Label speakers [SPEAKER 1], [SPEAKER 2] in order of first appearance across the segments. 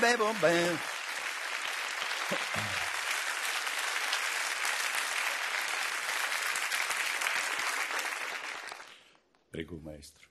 [SPEAKER 1] bevo bene. Prego, maestro.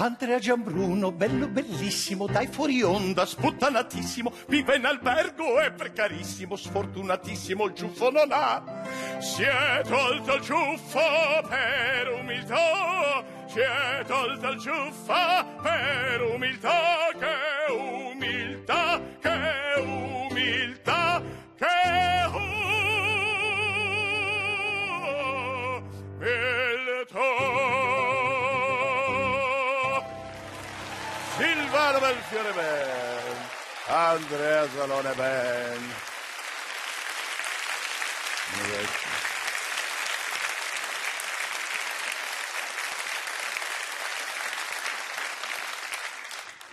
[SPEAKER 1] Andrea Giambruno, bello bellissimo, dai fuori onda, sputtanatissimo, vive in albergo, è precarissimo, sfortunatissimo, il ciuffo non ha. Si è tolto il ciuffo per umiltà, si è tolto il ciuffo per umiltà, che umiltà, che umiltà, che umiltà. Silvano Belfiore Ben, Andrea Salone Ben.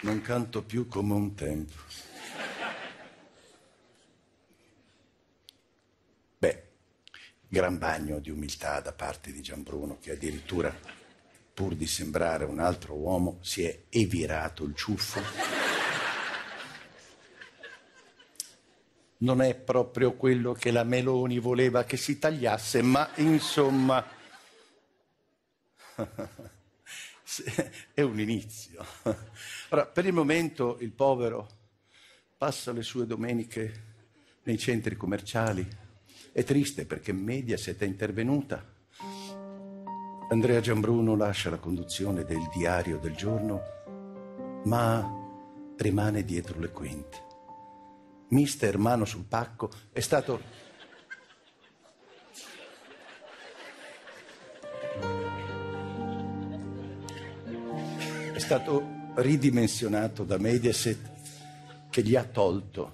[SPEAKER 1] Non canto più come un tempo. Beh, gran bagno di umiltà da parte di Gianbruno che addirittura, pur di sembrare un altro uomo, si è evirato il ciuffo. Non è proprio quello che la Meloni voleva che si tagliasse, ma insomma è un inizio. Ora, per il momento il povero passa le sue domeniche nei centri commerciali. È triste perché Mediaset è intervenuta. Andrea Giambruno lascia la conduzione del diario del giorno, ma rimane dietro le quinte. Mister Mano sul pacco è stato è stato ridimensionato da Mediaset che gli ha tolto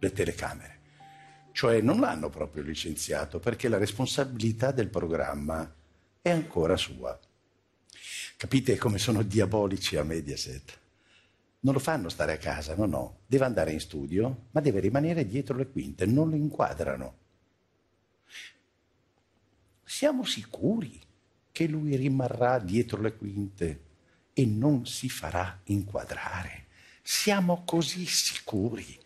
[SPEAKER 1] le telecamere. Cioè non l'hanno proprio licenziato perché la responsabilità del programma è ancora sua. Capite come sono diabolici a Mediaset? Non lo fanno stare a casa, no, no. Deve andare in studio, ma deve rimanere dietro le quinte, non lo inquadrano. Siamo sicuri che lui rimarrà dietro le quinte e non si farà inquadrare. Siamo così sicuri.